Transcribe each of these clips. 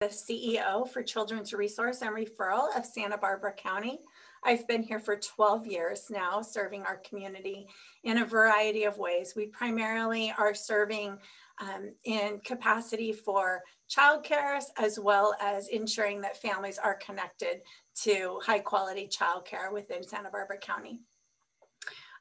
the CEO for Children's Resource and Referral of Santa Barbara County. I've been here for 12 years now, serving our community in a variety of ways. We primarily are serving um, in capacity for childcare as well as ensuring that families are connected to high quality childcare within Santa Barbara County.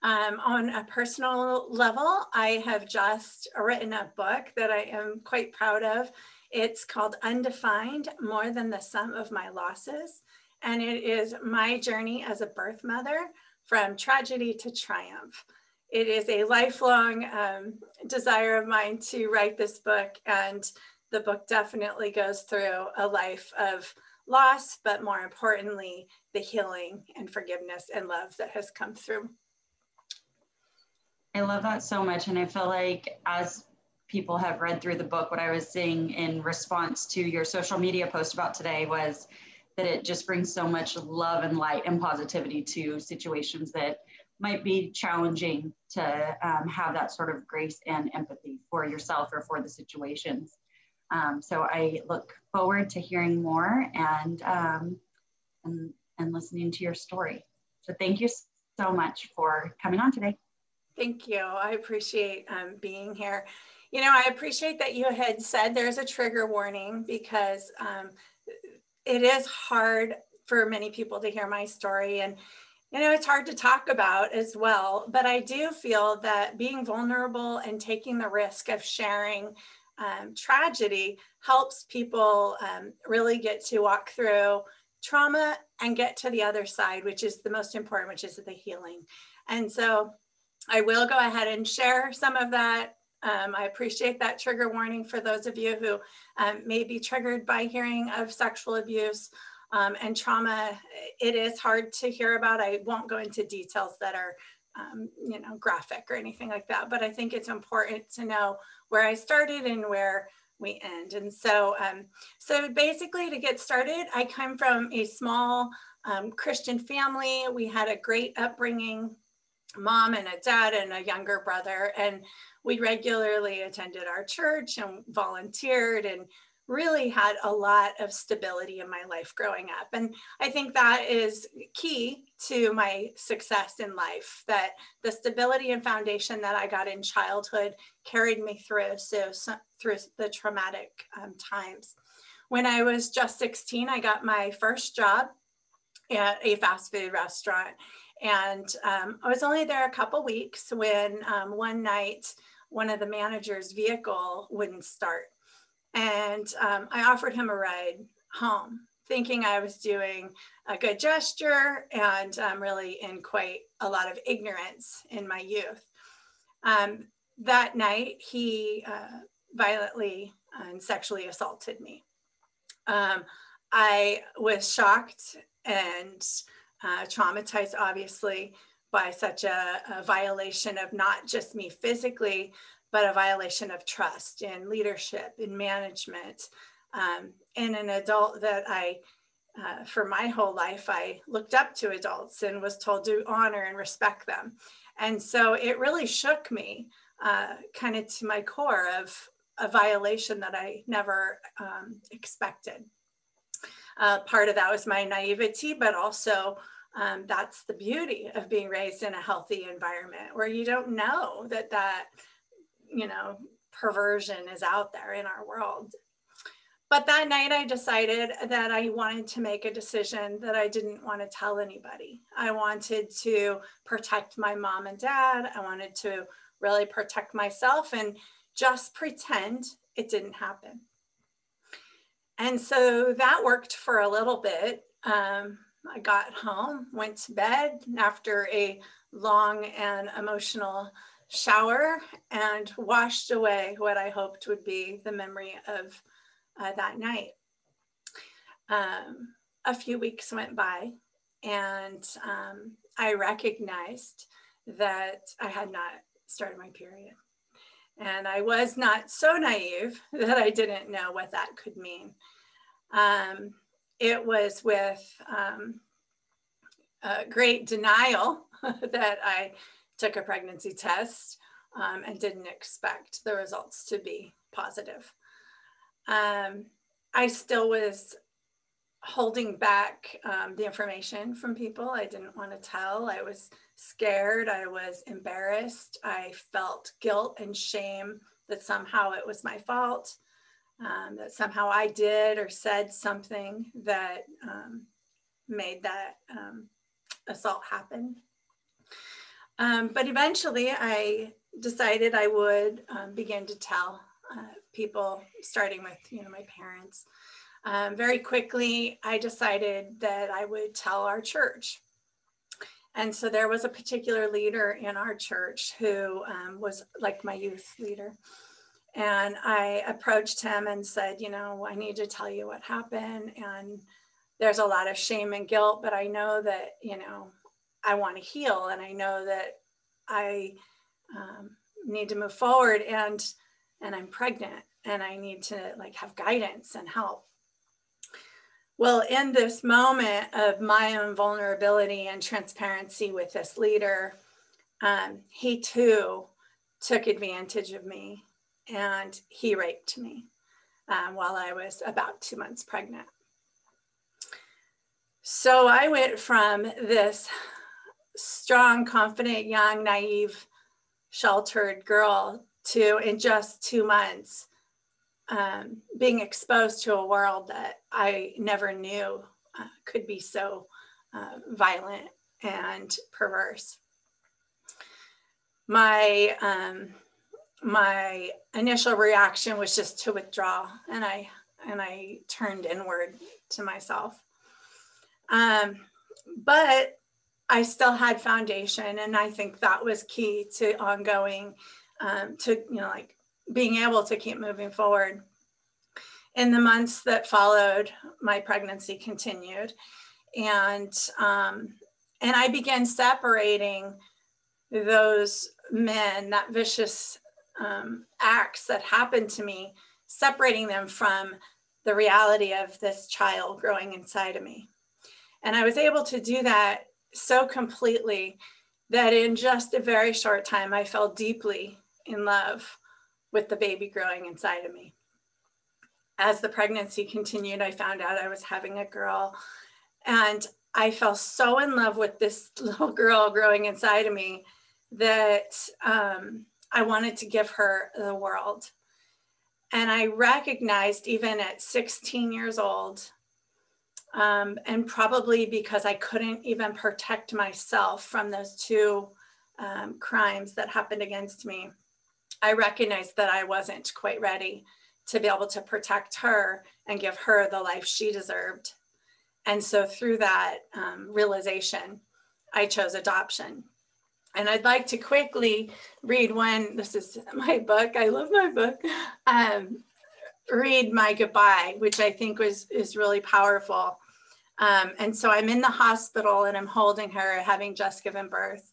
Um, on a personal level, I have just written a book that I am quite proud of. It's called Undefined More Than the Sum of My Losses. And it is my journey as a birth mother from tragedy to triumph. It is a lifelong um, desire of mine to write this book, and the book definitely goes through a life of loss, but more importantly, the healing and forgiveness and love that has come through. I love that so much. And I feel like as people have read through the book, what I was seeing in response to your social media post about today was that it just brings so much love and light and positivity to situations that might be challenging to um, have that sort of grace and empathy for yourself or for the situations. Um, so I look forward to hearing more and, um, and, and listening to your story. So thank you so much for coming on today. Thank you. I appreciate um, being here. You know, I appreciate that you had said there's a trigger warning because um, it is hard for many people to hear my story and you know it's hard to talk about as well. But i do feel that being vulnerable and taking the risk of sharing um, tragedy helps people um, really get to walk through trauma and get to the other side which is the most important which is the healing. And so i will go ahead and share some of that um, I appreciate that trigger warning for those of you who um, may be triggered by hearing of sexual abuse um, and trauma. It is hard to hear about. I won't go into details that are, um, you know, graphic or anything like that, but I think it's important to know where I started and where we end. And so, um, so basically to get started, I come from a small um, Christian family. We had a great upbringing mom and a dad and a younger brother. And we regularly attended our church and volunteered and really had a lot of stability in my life growing up. And I think that is key to my success in life that the stability and foundation that I got in childhood carried me through so, so through the traumatic um, times. When I was just 16, I got my first job at a fast food restaurant. And um, I was only there a couple weeks when um, one night one of the manager's vehicle wouldn't start. And um, I offered him a ride home, thinking I was doing a good gesture and really in quite a lot of ignorance in my youth. Um, that night, he uh, violently and sexually assaulted me. Um, I was shocked and uh, traumatized, obviously, by such a, a, violation of not just me physically, but a violation of trust in leadership, in management, um, an adult that I, uh, for my whole life, I looked up to adults and was told to honor and respect them. And so it really shook me uh, kind of to my core of a violation that I never um, expected. Uh, part of that was my naivety, but also um, that's the beauty of being raised in a healthy environment where you don't know that that you know perversion is out there in our world. But that night i decided that i wanted to make a decision that i didn't want to tell anybody. I wanted to protect my mom and dad. I wanted to really protect myself and just pretend it didn't happen and so that worked for a little bit um, I got home, went to bed after a long and emotional shower and washed away what I hoped would be the memory of uh, that night. Um, a few weeks went by and um, I recognized that I had not started my period. And I was not so naive that I didn't know what that could mean. Um, it was with um, great denial that I took a pregnancy test um, and didn't expect the results to be positive. Um, I still was holding back um, the information from people. I didn't want to tell. I was scared. I was embarrassed. I felt guilt and shame that somehow it was my fault, um, that somehow I did or said something that um, made that um, assault happen. Um, but eventually, I decided I would um, begin to tell uh, people, starting with you know my parents. Um, very quickly, I decided that I would tell our church. And so there was a particular leader in our church who um, was like my youth leader. And I approached him and said, You know, I need to tell you what happened. And there's a lot of shame and guilt, but I know that, you know, I want to heal and I know that I um, need to move forward and and I'm pregnant and I need to like have guidance and help. Well, in this moment of my own vulnerability and transparency with this leader, um, he too took advantage of me and he raped me um, while I was about two months pregnant. So I went from this strong, confident, young, naive, sheltered girl to, in just two months, um, being exposed to a world that I never knew uh, could be so uh, violent and perverse. My um, my initial reaction was just to withdraw, and I and I turned inward to myself. Um, but I still had foundation, and I think that was key to ongoing, um, to you know, like being able to keep moving forward. In the months that followed, my pregnancy continued, and um, and I began separating those men, that vicious um, acts that happened to me, separating them from the reality of this child growing inside of me. And I was able to do that so completely that in just a very short time, I fell deeply in love with the baby growing inside of me. As the pregnancy continued, I found out I was having a girl. And I fell so in love with this little girl growing inside of me that um, I wanted to give her the world. And I recognized, even at 16 years old, um, and probably because I couldn't even protect myself from those two um, crimes that happened against me, I recognized that I wasn't quite ready to be able to protect her and give her the life she deserved. And so through that um, realization, I chose adoption. And I'd like to quickly read one. This is my book. I love my book. Um, read my goodbye, which I think was is really powerful. Um, and so I'm in the hospital and I'm holding her, having just given birth.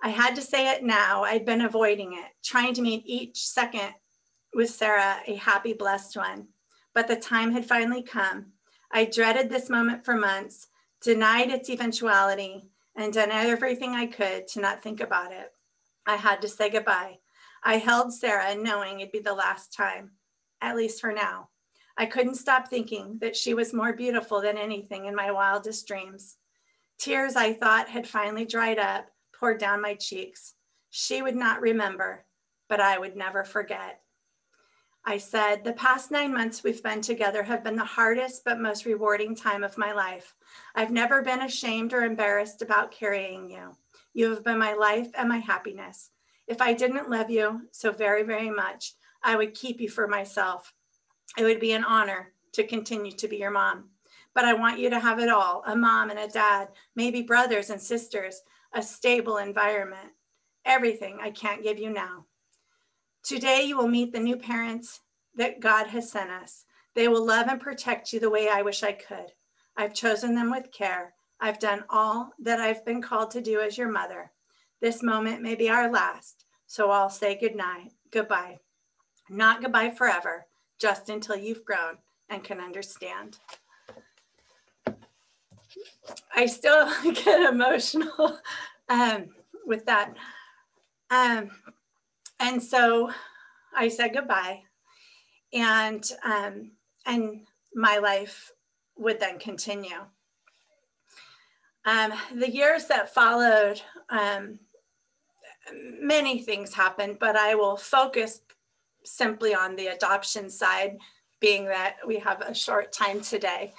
I had to say it now. I'd been avoiding it, trying to meet each second with Sarah a happy, blessed one. But the time had finally come. I dreaded this moment for months, denied its eventuality, and done everything I could to not think about it. I had to say goodbye. I held Sarah, knowing it'd be the last time, at least for now. I couldn't stop thinking that she was more beautiful than anything in my wildest dreams. Tears I thought had finally dried up poured down my cheeks. She would not remember, but I would never forget. I said, The past nine months we've been together have been the hardest but most rewarding time of my life. I've never been ashamed or embarrassed about carrying you. You have been my life and my happiness. If I didn't love you so very, very much, I would keep you for myself. It would be an honor to continue to be your mom. But I want you to have it all a mom and a dad, maybe brothers and sisters, a stable environment, everything I can't give you now. Today, you will meet the new parents that God has sent us. They will love and protect you the way I wish I could. I've chosen them with care. I've done all that I've been called to do as your mother. This moment may be our last, so I'll say good night, goodbye. Not goodbye forever, just until you've grown and can understand. I still get emotional um, with that. Um, and so I said goodbye. And um, and my life would then continue. Um, the years that followed, um, many things happened, but I will focus simply on the adoption side, being that we have a short time today.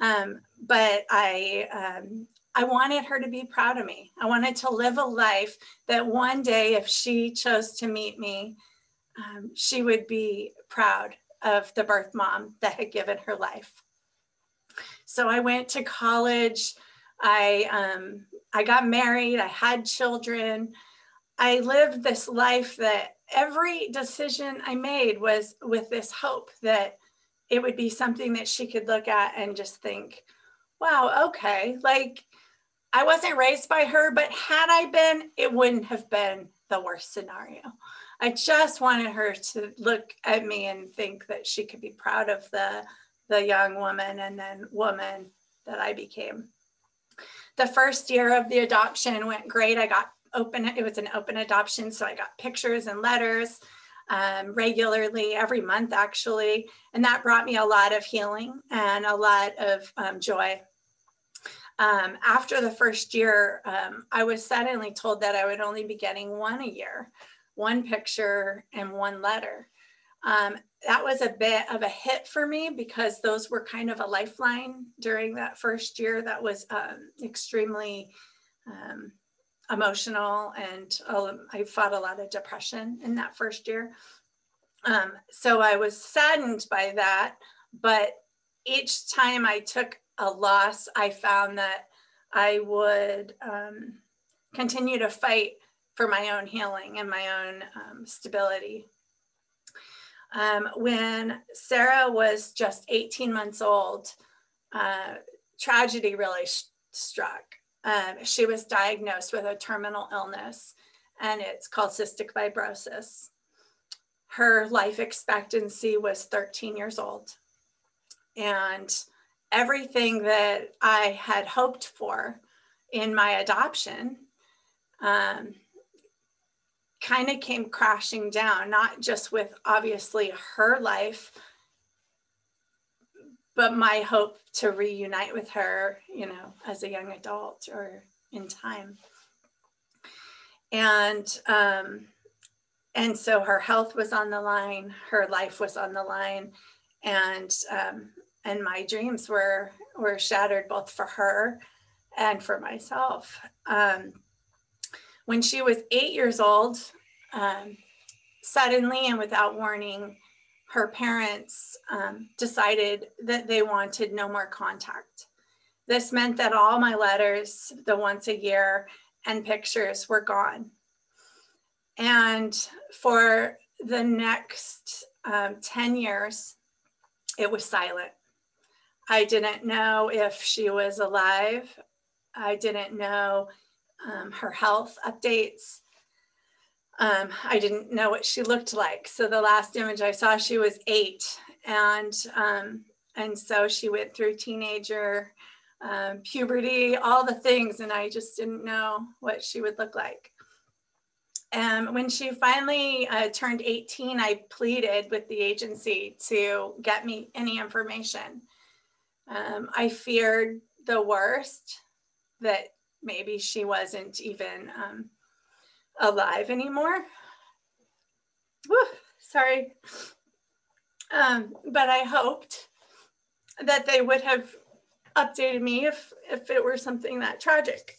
Um, but I, um, I wanted her to be proud of me. I wanted to live a life that one day, if she chose to meet me, um, she would be proud of the birth mom that had given her life. So I went to college. I um, I got married. I had children. I lived this life that every decision I made was with this hope that it would be something that she could look at and just think, wow, okay, like I wasn't raised by her, but had I been, it wouldn't have been the worst scenario. I just wanted her to look at me and think that she could be proud of the, the young woman and then woman that I became. The first year of the adoption went great. I got open, it was an open adoption. So I got pictures and letters um, regularly every month, actually. And that brought me a lot of healing and a lot of um, joy. Um, after the first year, um, I was suddenly told that I would only be getting one a year, one picture and one letter. Um, that was a bit of a hit for me because those were kind of a lifeline during that first year. That was um, extremely emotional and um, I fought a lot of depression in that first year. Um, so I was saddened by that, but each time I took a loss, I found that I would um, continue to fight for my own healing and my own um, stability. Um, when Sarah was just 18 months old, uh, tragedy really struck um, she was diagnosed with a terminal illness and it's called cystic fibrosis. Her life expectancy was 13 years old. And everything that I had hoped for in my adoption um, kind of came crashing down, not just with obviously her life, but my hope to reunite with her, you know, as a young adult or in time. And um, and so her health was on the line, her life was on the line, and um, and my dreams were were shattered both for her and for myself. Um, when she was eight years old, um, suddenly and without warning, her parents um, decided that they wanted no more contact. This meant that all my letters, the once a year, and pictures were gone. And for the next um, 10 years, it was silent. I didn't know if she was alive. I didn't know um, her health updates. Um, I didn't know what she looked like. So the last image I saw, she was eight. And, um, and so she went through teenager, um, puberty, all the things. And I just didn't know what she would look like. And when she finally uh, turned 18, I pleaded with the agency to get me any information. Um, I feared the worst, that maybe she wasn't even um, alive anymore. Whew, sorry. Um, but I hoped that they would have updated me if, if it were something that tragic.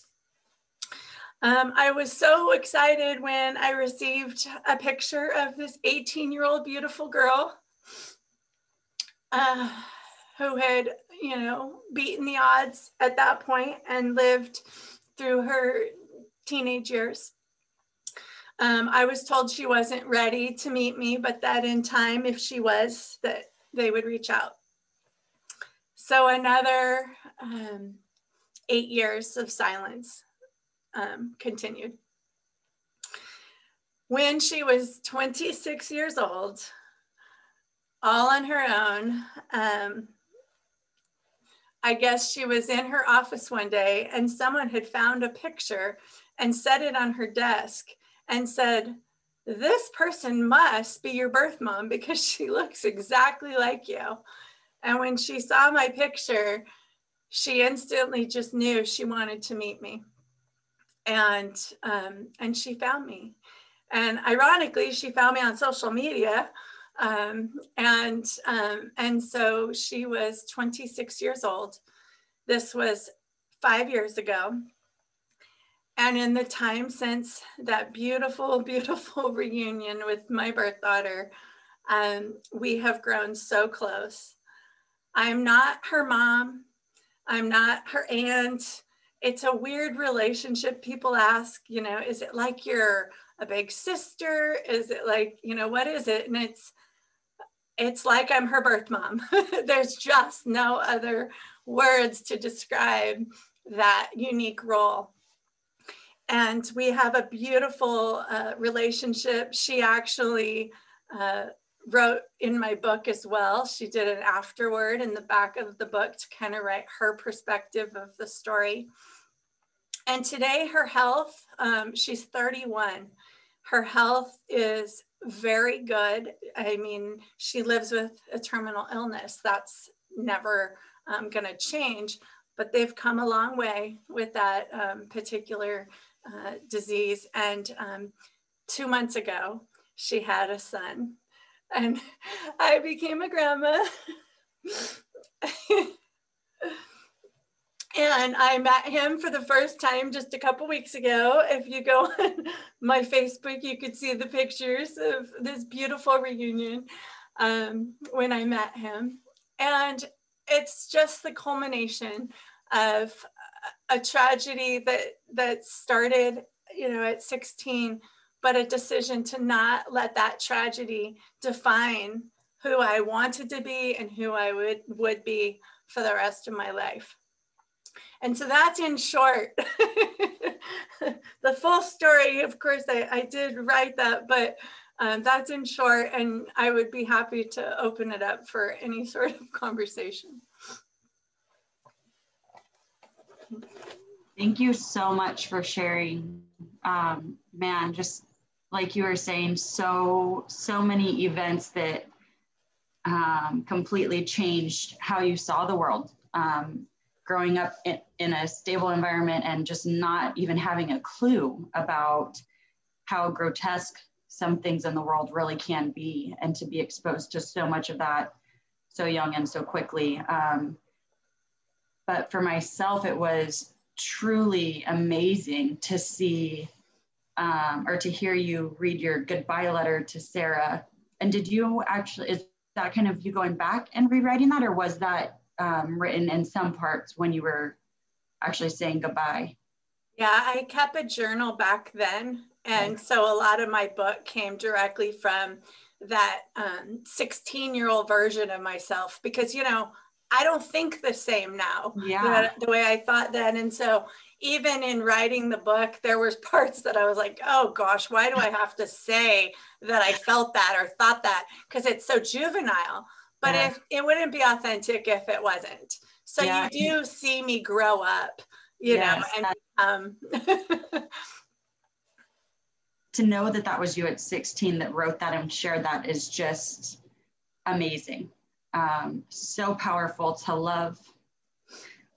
Um, I was so excited when I received a picture of this 18 year old beautiful girl uh, who had, you know, beaten the odds at that point and lived through her teenage years. Um, I was told she wasn't ready to meet me, but that in time, if she was, that they would reach out. So another um, eight years of silence um, continued. When she was 26 years old, all on her own, um, I guess she was in her office one day and someone had found a picture and set it on her desk and said, This person must be your birth mom because she looks exactly like you. And when she saw my picture, she instantly just knew she wanted to meet me. And um, and she found me. And ironically, she found me on social media. Um, and um, and so she was 26 years old. This was five years ago. And in the time since that beautiful, beautiful reunion with my birth daughter, um, we have grown so close. I'm not her mom. I'm not her aunt. It's a weird relationship. People ask, you know, is it like you're a big sister? Is it like, you know, what is it? And it's, it's like I'm her birth mom. There's just no other words to describe that unique role. And we have a beautiful uh, relationship. She actually uh, wrote in my book as well. She did an afterword in the back of the book to kind of write her perspective of the story. And today, her health, um, she's 31. Her health is very good. I mean, she lives with a terminal illness. That's never um, going to change, but they've come a long way with that um, particular uh, disease. And um, two months ago, she had a son and I became a grandma. and I met him for the first time just a couple weeks ago. If you go on my Facebook, you could see the pictures of this beautiful reunion um, when I met him. And it's just the culmination of a tragedy that that started, you know, at 16 but a decision to not let that tragedy define who I wanted to be and who I would, would be for the rest of my life. And so that's in short. the full story, of course, I, I did write that, but um, that's in short, and I would be happy to open it up for any sort of conversation. Thank you so much for sharing. Um, man, just like you were saying, so so many events that um, completely changed how you saw the world. Um, growing up in, in a stable environment and just not even having a clue about how grotesque some things in the world really can be, and to be exposed to so much of that so young and so quickly. Um, but for myself, it was truly amazing to see um, or to hear you read your goodbye letter to Sarah. And did you actually, is that kind of you going back and rewriting that, or was that um, written in some parts when you were actually saying goodbye? Yeah, I kept a journal back then. And so a lot of my book came directly from that 16 um, year old version of myself because, you know, I don't think the same now. Yeah. The, the way I thought then. And so even in writing the book, there was parts that I was like, oh gosh, why do I have to say that I felt that or thought that? Because it's so juvenile. But yeah. if it wouldn't be authentic if it wasn't. So yeah. you do see me grow up, you yes, know, and um to know that that was you at 16 that wrote that and shared that is just amazing. Um, so powerful to love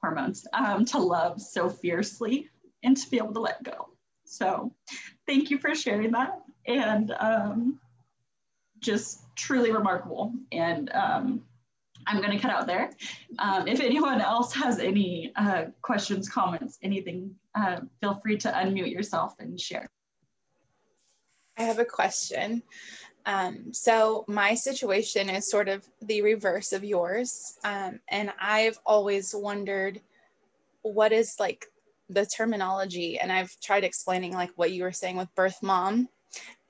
hormones um, to love so fiercely and to be able to let go. So thank you for sharing that. And um, just truly remarkable. And um, I'm going to cut out there. Um, if anyone else has any uh, questions, comments, anything, uh, feel free to unmute yourself and share. I have a question. Um, so my situation is sort of the reverse of yours. Um, and I've always wondered what is like the terminology. And I've tried explaining like what you were saying with birth mom.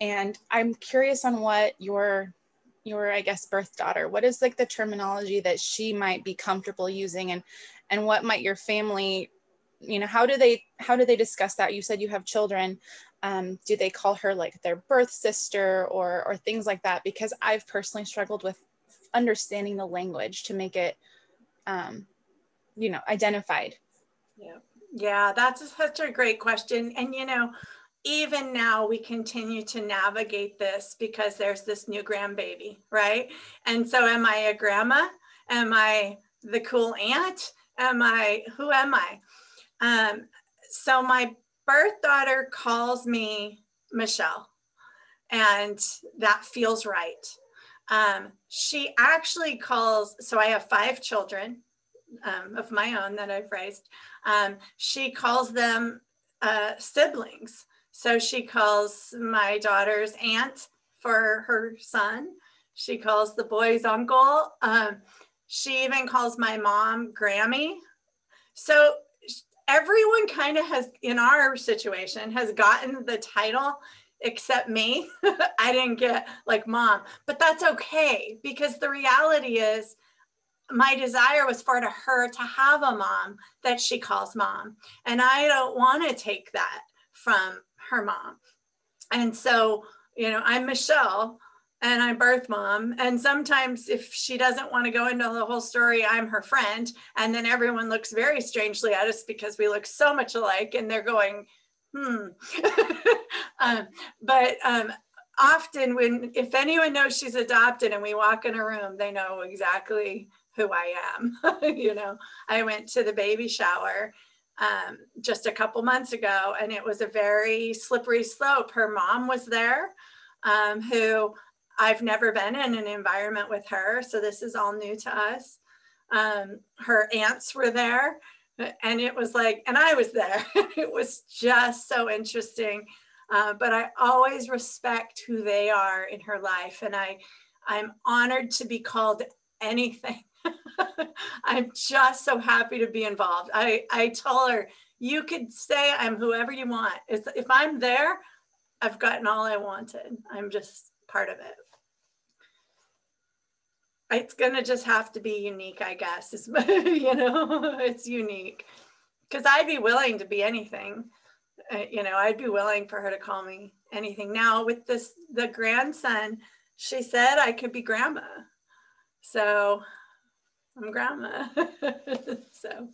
And I'm curious on what your your i guess birth daughter what is like the terminology that she might be comfortable using and and what might your family you know how do they how do they discuss that you said you have children um, do they call her like their birth sister or or things like that? Because i've personally struggled with understanding the language to make it um, you know identified. Yeah. Yeah that's such a great question. And you know even now we continue to navigate this because there's this new grandbaby right? And so am i a grandma? Am I the cool aunt? Am I, who am I? Um, so my birth daughter calls me Michelle, and that feels right. Um, she actually calls, so I have five children um, of my own that I've raised. Um, she calls them uh, siblings. So she calls my daughter's aunt for her son. She calls the boys uncle. Um, she even calls my mom Grammy. So everyone kind of has, in our situation, has gotten the title except me. I didn't get like mom, but that's okay because the reality is my desire was for to her to have a mom that she calls mom. And I don't want to take that from her mom. And so, you know, I'm Michelle and I'm birth mom. And sometimes if she doesn't want to go into the whole story, I'm her friend. And then everyone looks very strangely at us because we look so much alike and they're going, hmm. um, but um, often when, if anyone knows she's adopted and we walk in a room, they know exactly who I am. you know, I went to the baby shower um, just a couple months ago and it was a very slippery slope. Her mom was there um, who I've never been in an environment with her. So this is all new to us. Um, her aunts were there and it was like, and I was there. it was just so interesting. Uh, but I always respect who they are in her life. And I, I'm honored to be called anything. I'm just so happy to be involved. I, I told her, you could say I'm whoever you want. If, if I'm there, I've gotten all I wanted. I'm just part of it it's gonna just have to be unique, I guess. It's, you know, it's unique because I'd be willing to be anything. Uh, you know, I'd be willing for her to call me anything. Now with this, the grandson, she said I could be grandma. So I'm grandma. so.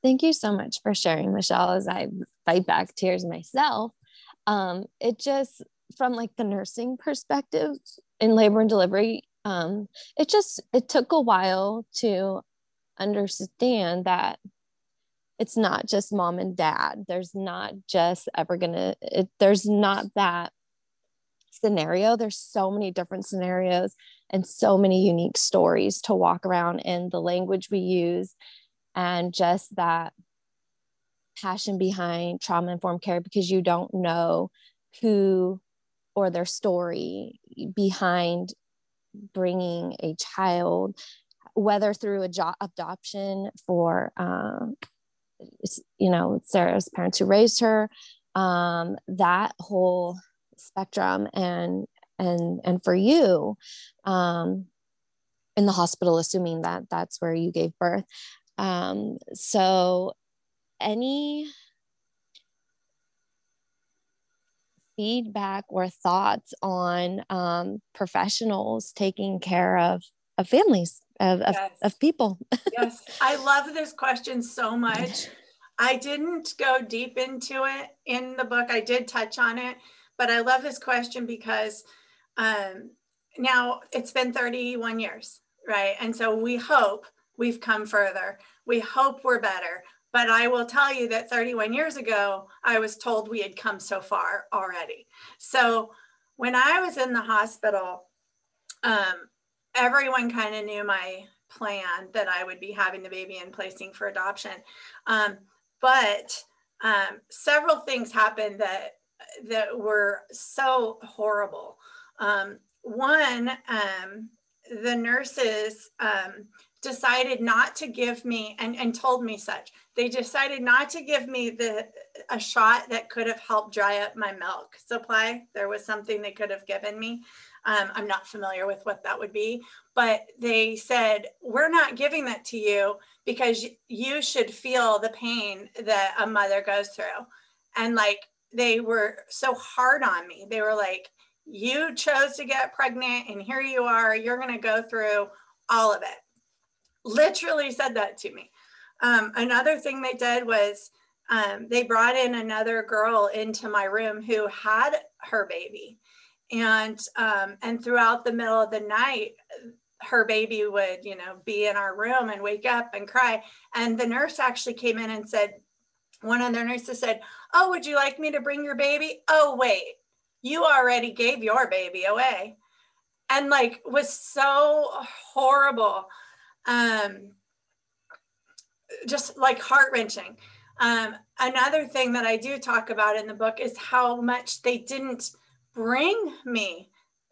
Thank you so much for sharing, Michelle, as I fight back tears myself um, it just from like the nursing perspective in labor and delivery um, it just it took a while to understand that it's not just mom and dad. There's not just ever gonna it, there's not that scenario. There's so many different scenarios and so many unique stories to walk around in the language we use and just that passion behind trauma informed care because you don't know who or their story behind bringing a child whether through a jo- adoption for um, you know sarah's parents who raised her um, that whole spectrum and and and for you um, in the hospital assuming that that's where you gave birth. Um, so any feedback or thoughts on um, professionals taking care of, of families, of, yes. of, of people? yes, I love this question so much. I didn't go deep into it in the book. I did touch on it, but I love this question because um, now it's been 31 years, right? And so we hope we've come further. We hope we're better. But I will tell you that 31 years ago, I was told we had come so far already. So when I was in the hospital, um, everyone kind of knew my plan that I would be having the baby and placing for adoption. Um, but um, several things happened that that were so horrible. Um, one, um, the nurses um, decided not to give me and, and told me such. They decided not to give me the a shot that could have helped dry up my milk supply. There was something they could have given me. Um, i'm not familiar with what that would be but they said we're not giving that to you because you should feel the pain that a mother goes through. And like they were so hard on me. They were like you chose to get pregnant and here you are. You're going to go through all of it literally said that to me. Um, another thing they did was um, they brought in another girl into my room who had her baby. and um, and throughout the middle of the night her baby would you know be in our room and wake up and cry and the nurse actually came in and said one of their nurses said oh would you like me to bring your baby oh wait you already gave your baby away and like was so horrible um just like heart-wrenching um another thing that i do talk about in the book is how much they didn't bring me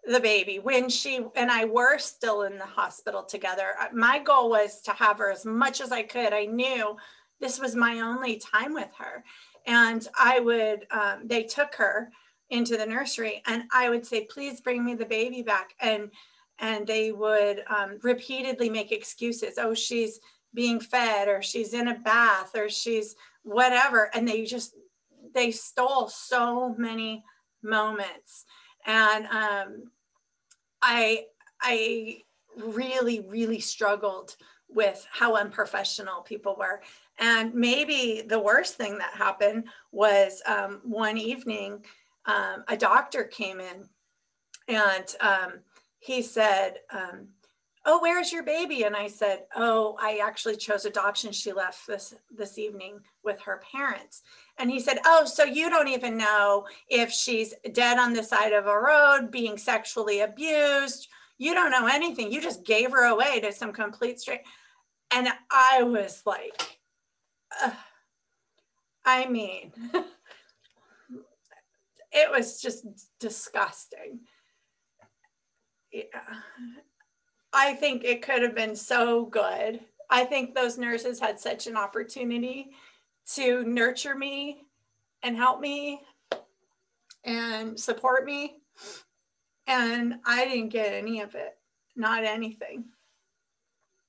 the baby when she and I were still in the hospital together. Uh, my goal was to have her as much as I could. I knew this was my only time with her. And I would, um, they took her into the nursery and I would say, please bring me the baby back. And and they would um, repeatedly make excuses. Oh, she's being fed or she's in a bath or she's whatever. And they just, they stole so many moments. And um, I I really really struggled with how unprofessional people were. And maybe the worst thing that happened was um, one evening, um, a doctor came in and um, he said, um, oh, where's your baby? And I said, oh, I actually chose adoption. She left this, this evening with her parents. And he said, oh, so you don't even know if she's dead on the side of a road, being sexually abused. You don't know anything. You just gave her away to some complete stranger. And I was like, uh, I mean, it was just disgusting. I think it could have been so good. I think those nurses had such an opportunity to nurture me and help me and support me. And I didn't get any of it, not anything.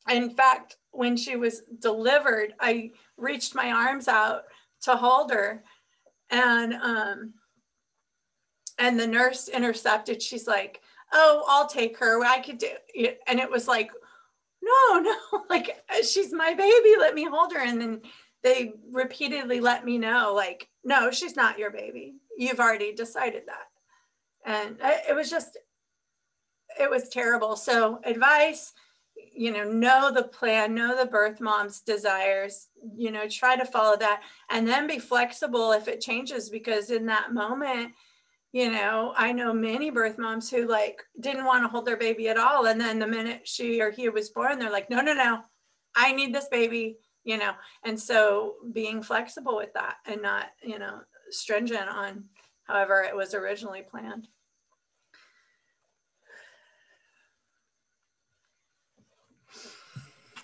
In fact, when she was delivered, I reached my arms out to hold her and um and the nurse intercepted she's like oh, I'll take her. I could do it. And it was like, no, no, like she's my baby. Let me hold her. And then they repeatedly let me know, like, no, she's not your baby. You've already decided that. And it was just, it was terrible. So, advice, you know, know the plan, know the birth mom's desires, you know, try to follow that and then be flexible if it changes because in that moment, you know i know many birth moms who like didn't want to hold their baby at all and then the minute she or he was born they're like no no no i need this baby you know? And so being flexible with that and not you know stringent on however it was originally planned.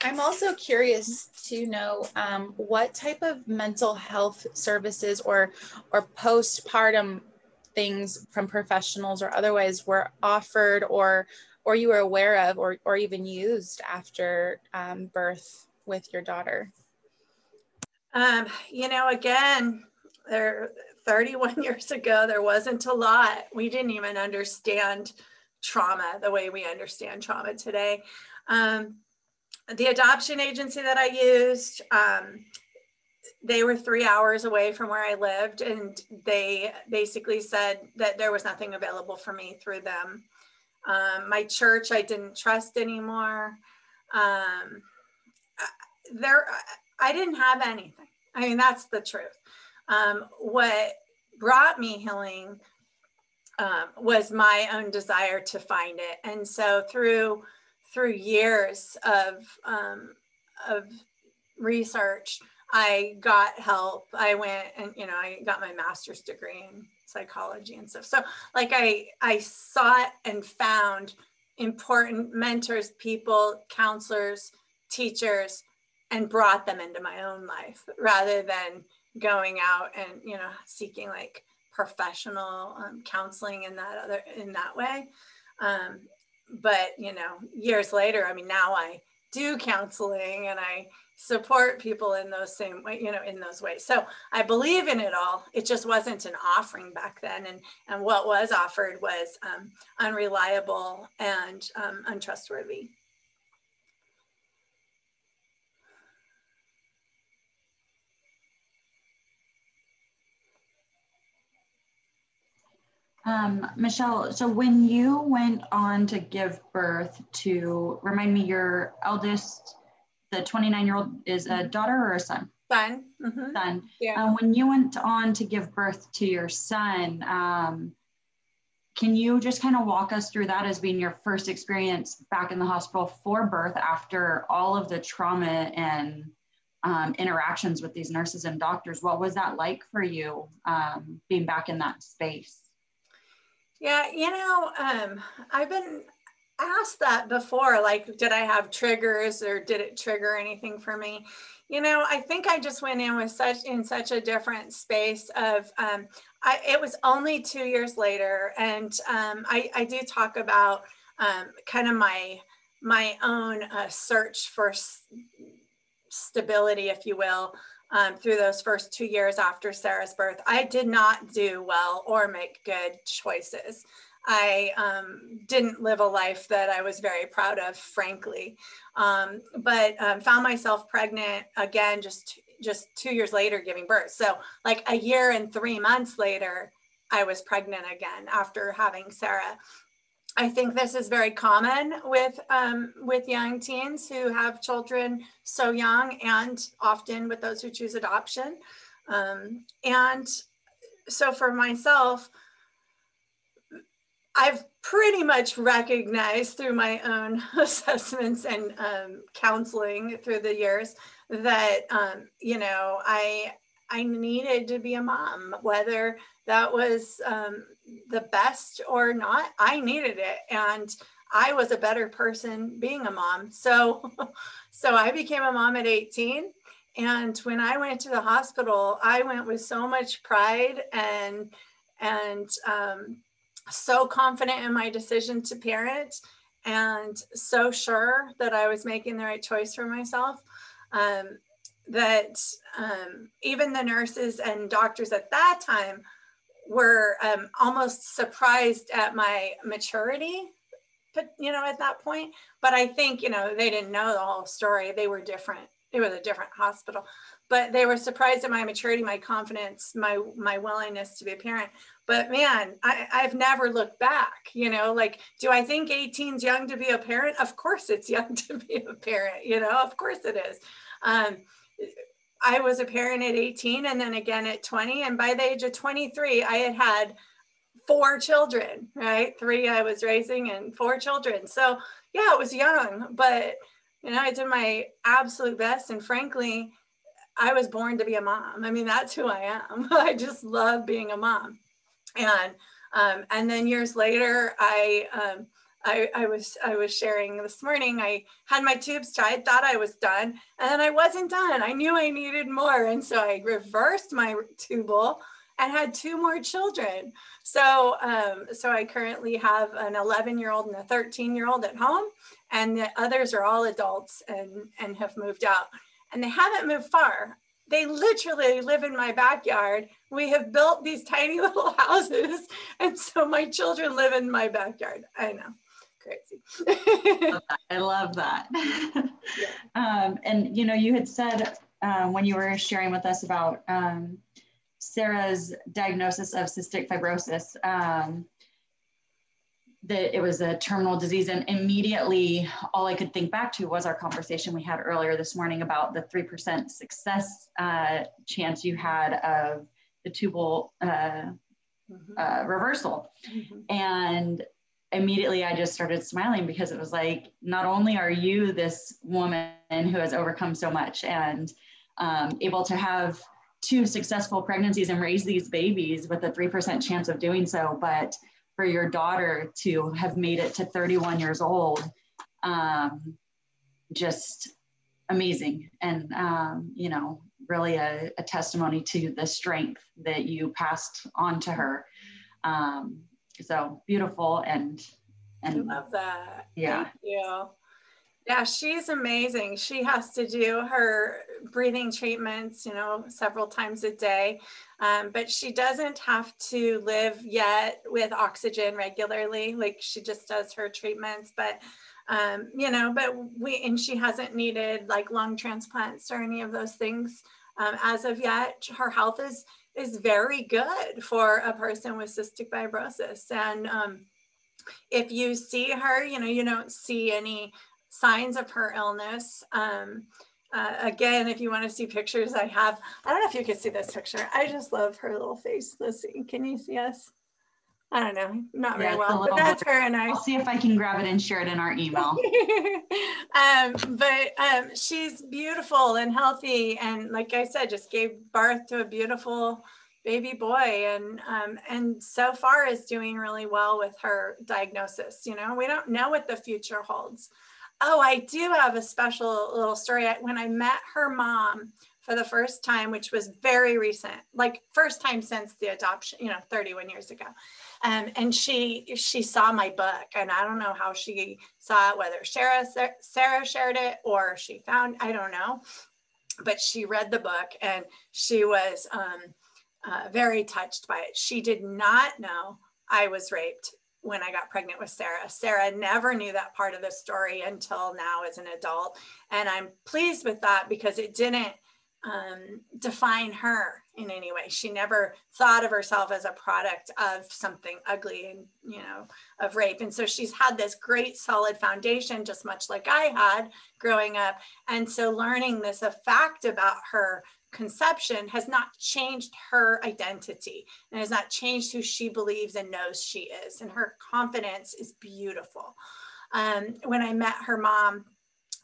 I'm also curious to know um, what type of mental health services or or postpartum things from professionals or otherwise were offered or or you were aware of or, or even used after um, birth with your daughter? Um, you know, again, there 31 years ago, there wasn't a lot. We didn't even understand trauma the way we understand trauma today. Um, the adoption agency that I used, um, they were three hours away from where I lived, and they basically said that there was nothing available for me through them. Um, my church, I didn't trust anymore. Um, there, I didn't have anything. I mean, that's the truth. Um, what brought me healing um, was my own desire to find it, and so through through years of um, of research I got help. I went and you know I got my master's degree in psychology and stuff. So like I I sought and found important mentors, people, counselors, teachers, and brought them into my own life rather than going out and you know seeking like professional um, counseling in that other in that way. Um, but you know years later, I mean now I do counseling and I support people in those same way, you know, in those ways. So I believe in it all. It just wasn't an offering back then. And, and what was offered was um, unreliable and um, untrustworthy. Um, Michelle, so when you went on to give birth to, remind me, your eldest, the 29 year old is a daughter or a son? Son. Mm-hmm. Son. Yeah. Uh, when you went on to give birth to your son, um, can you just kind of walk us through that as being your first experience back in the hospital for birth after all of the trauma and um, interactions with these nurses and doctors? What was that like for you um, being back in that space? Yeah, you know, um, I've been asked that before like, did I have triggers or did it trigger anything for me? You know, I think I just went in with such in such a different space of um, I, it was only two years later, and um, I, I, do talk about um, kind of my my own uh, search for s- stability, if you will, um, through those first two years after Sarah's birth. I did not do well or make good choices. I um, didn't live a life that I was very proud of, frankly, um, but um, found myself pregnant again just just two years later giving birth. So like a year and three months later, I was pregnant again after having Sarah. I think this is very common with um, with young teens who have children so young, and often with those who choose adoption. Um, and so for myself, I've pretty much recognized through my own assessments and um, counseling through the years that um, you know I I needed to be a mom, whether that was um, the best or not. I needed it, and I was a better person being a mom. So, so I became a mom at 18. And when I went to the hospital, I went with so much pride and and um, so confident in my decision to parent, and so sure that I was making the right choice for myself um, that um, even the nurses and doctors at that time were um, almost surprised at my maturity but you know at that point. But i think you know they didn't know the whole story. They were different. It was a different hospital. But they were surprised at my maturity my confidence my my willingness to be a parent but man I, i've never looked back you know like do i think 18 is young to be a parent of course it's young to be a parent you know of course it is um, I was a parent at 18 and then again at 20. And by the age of 23, I had had four children, right? Three I was raising and four children. So yeah, it was young, but you know, I did my absolute best. And frankly, I was born to be a mom. I mean, that's who I am. I just love being a mom. And um, and then years later, I um, I, I was I was sharing this morning. I had my tubes tied, thought I was done, and then I wasn't done. I knew I needed more, and so I reversed my tubal and had two more children. So um, so I currently have an 11 year old and a 13 year old at home, and the others are all adults and and have moved out, and they haven't moved far. They literally live in my backyard. We have built these tiny little houses, and so my children live in my backyard. I know crazy. I love that. um, and you know, you had said um, when you were sharing with us about um, Sarah's diagnosis of cystic fibrosis um, that it was a terminal disease, and immediately all I could think back to was our conversation we had earlier this morning about the three percent success uh, chance you had of the tubal. Uh, Mm-hmm. Uh, reversal. Mm-hmm. And immediately I just started smiling because it was like, not only are you this woman who has overcome so much and um, able to have two successful pregnancies and raise these babies with a 3% chance of doing so, but for your daughter to have made it to 31 years old, um, just amazing. And, um, you know, really a, a, testimony to the strength that you passed on to her. Um, so beautiful and and I love that. Yeah. Thank you. Yeah, she's amazing. She has to do her breathing treatments, you know, several times a day. Um, but she doesn't have to live yet with oxygen regularly. Like she just does her treatments. But, um, you know, but we, and she hasn't needed like lung transplants or any of those things um, as of yet. Her health is is very good for a person with cystic fibrosis. And um, if you see her, you know, you don't see any signs of her illness. Um, uh, again, if you want to see pictures, I have, I don't know if you can see this picture. I just love her little face. Let's see. Can you see us? I don't know, not very well, but that's her and I. I'll see if I can grab it and share it in our email. um, but um, she's beautiful and healthy, and like I said, just gave birth to a beautiful baby boy, and um, and so far is doing really well with her diagnosis. You know, we don't know what the future holds. Oh, I do have a special little story. When I met her mom for the first time, which was very recent, like first time since the adoption, you know, 31 years ago. Um, and she she saw my book, and I don't know how she saw it, whether Sarah Sarah shared it or she found, I don't know, but she read the book and she was um, uh, very touched by it. She did not know I was raped when I got pregnant with Sarah. Sarah never knew that part of the story until now as an adult. And I'm pleased with that because it didn't um, define her in any way. She never thought of herself as a product of something ugly and, you know, of rape. And so she's had this great solid foundation, just much like I had growing up. And so learning this a fact about her conception has not changed her identity and has not changed who she believes and knows she is. And her confidence is beautiful. Um, when I met her mom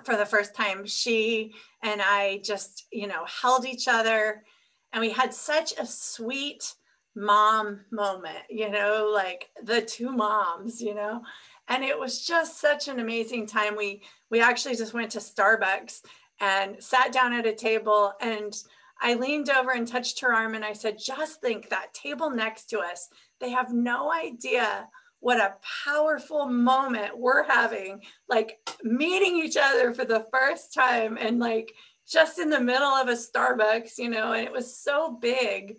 for the first time, she and I just, you know, held each other and we had such a sweet mom moment, you know, like the two moms, you know. And it was just such an amazing time. We we actually just went to Starbucks and sat down at a table and I leaned over and touched her arm and I said, just think that table next to us, they have no idea what a powerful moment we're having, like meeting each other for the first time and like just in the middle of a Starbucks, you know, and it was so big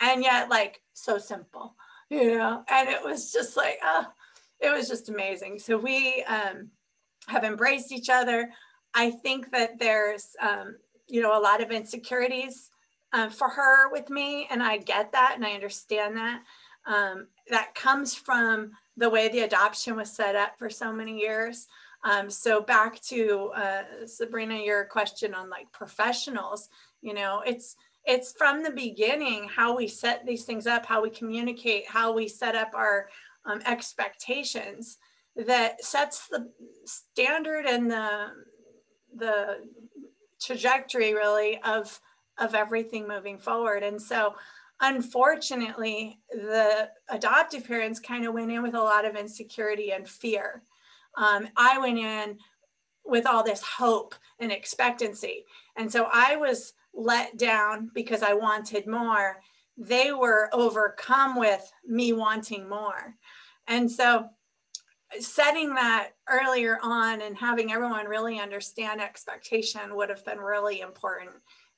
and yet like so simple, you know, and it was just like, oh, it was just amazing. So we um, have embraced each other. I think that there's, um, you know, a lot of insecurities uh, for her with me, and I get that and I understand that. Um, that comes from the way the adoption was set up for so many years. Um, so back to uh, Sabrina, your question on like professionals, you know, it's it's from the beginning how we set these things up, how we communicate, how we set up our um, expectations that sets the standard and the the trajectory really of of everything moving forward. And so unfortunately, the adoptive parents kind of went in with a lot of insecurity and fear um, I went in with all this hope and expectancy. And so I was let down because I wanted more. They were overcome with me wanting more. And so setting that earlier on and having everyone really understand expectation would have been really important.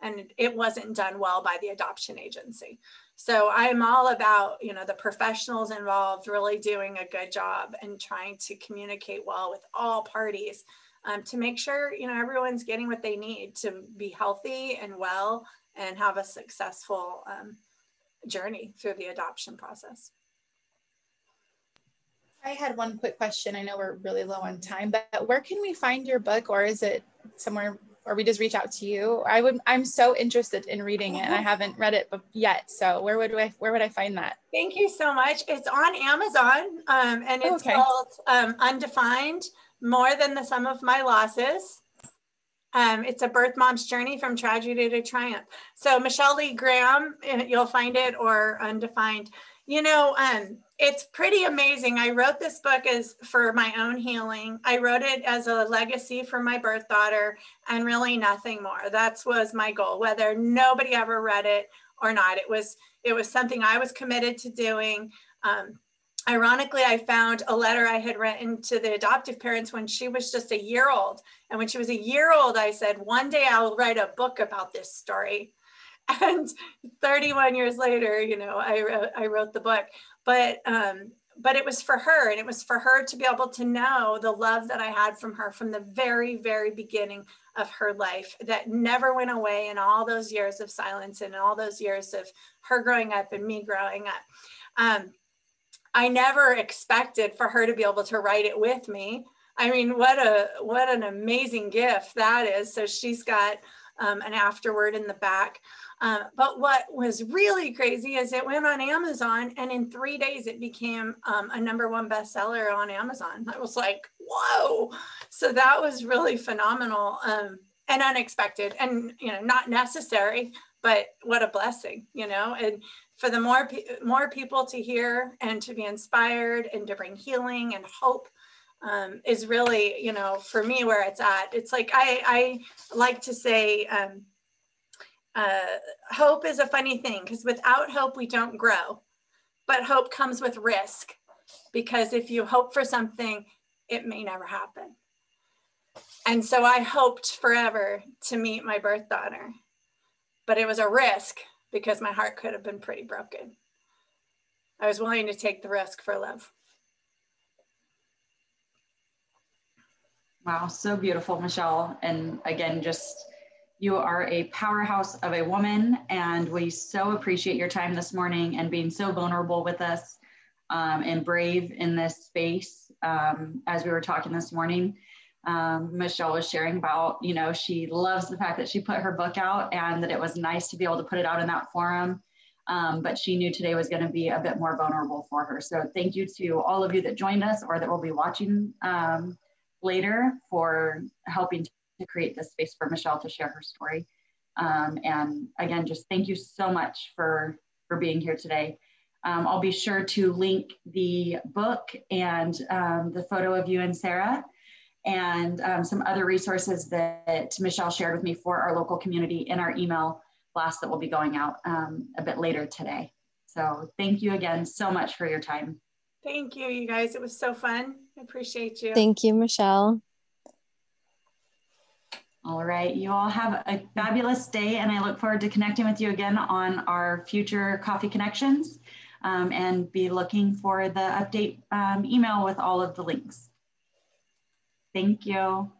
And it wasn't done well by the adoption agency. So I'm all about, you know, the professionals involved really doing a good job and trying to communicate well with all parties um, to make sure, you know, everyone's getting what they need to be healthy and well and have a successful um, journey through the adoption process. I had one quick question. I know we're really low on time, but where can we find your book or is it somewhere or we just reach out to you? I would i'm so interested in reading it. I haven't read it yet so where would i where would i find that? Thank you so much. It's on amazon um, and it's okay. called um, undefined more than the sum of my losses. Um, it's a birth mom's journey from tragedy to triumph. So michelle lee graham eh, you'll find it or undefined. You know um, it's pretty amazing. I wrote this book as for my own healing. I wrote it as a legacy for my birth daughter and really nothing more. That was my goal, whether nobody ever read it or not. It was it was something I was committed to doing. Um, ironically, I found a letter I had written to the adoptive parents when she was just a year old. And when she was a year old, I said, one day I'll write a book about this story. And 31 years later, you know, I wrote, I wrote the book. But um, but it was for her and it was for her to be able to know the love that I had from her from the very, very beginning of her life that never went away in all those years of silence and all those years of her growing up and me growing up. Um, I never expected for her to be able to write it with me. I mean, what a what an amazing gift that is. So she's got um, an afterword in the back. Uh, but what was really crazy is it went on Amazon, and in three days it became um, a number one bestseller on Amazon. I was like, whoa! So that was really phenomenal um, and unexpected, and you know, not necessary, but what a blessing, you know. And for the more more people to hear and to be inspired and to bring healing and hope um, is really, you know, for me where it's at. It's like I, I like to say, um, uh, hope is a funny thing because without hope, we don't grow. But hope comes with risk because if you hope for something, it may never happen. And so I hoped forever to meet my birth daughter, but it was a risk because my heart could have been pretty broken. I was willing to take the risk for love. Wow, so beautiful, Michelle. And again, just you are a powerhouse of a woman, and we so appreciate your time this morning and being so vulnerable with us um, and brave in this space. Um, as we were talking this morning, um, Michelle was sharing about, you know, she loves the fact that she put her book out and that it was nice to be able to put it out in that forum. Um, but she knew today was going to be a bit more vulnerable for her. So thank you to all of you that joined us or that will be watching um, later for helping to create this space for Michelle to share her story. Um, and again, just thank you so much for, for being here today. Um, I'll be sure to link the book and um, the photo of you and Sarah and um, some other resources that Michelle shared with me for our local community in our email blast that will be going out um, a bit later today. So thank you again so much for your time. Thank you, you guys. It was so fun. I appreciate you. Thank you, Michelle. All right. You all have a fabulous day, and I look forward to connecting with you again on our future coffee connections um, and be looking for the update um, email with all of the links. Thank you.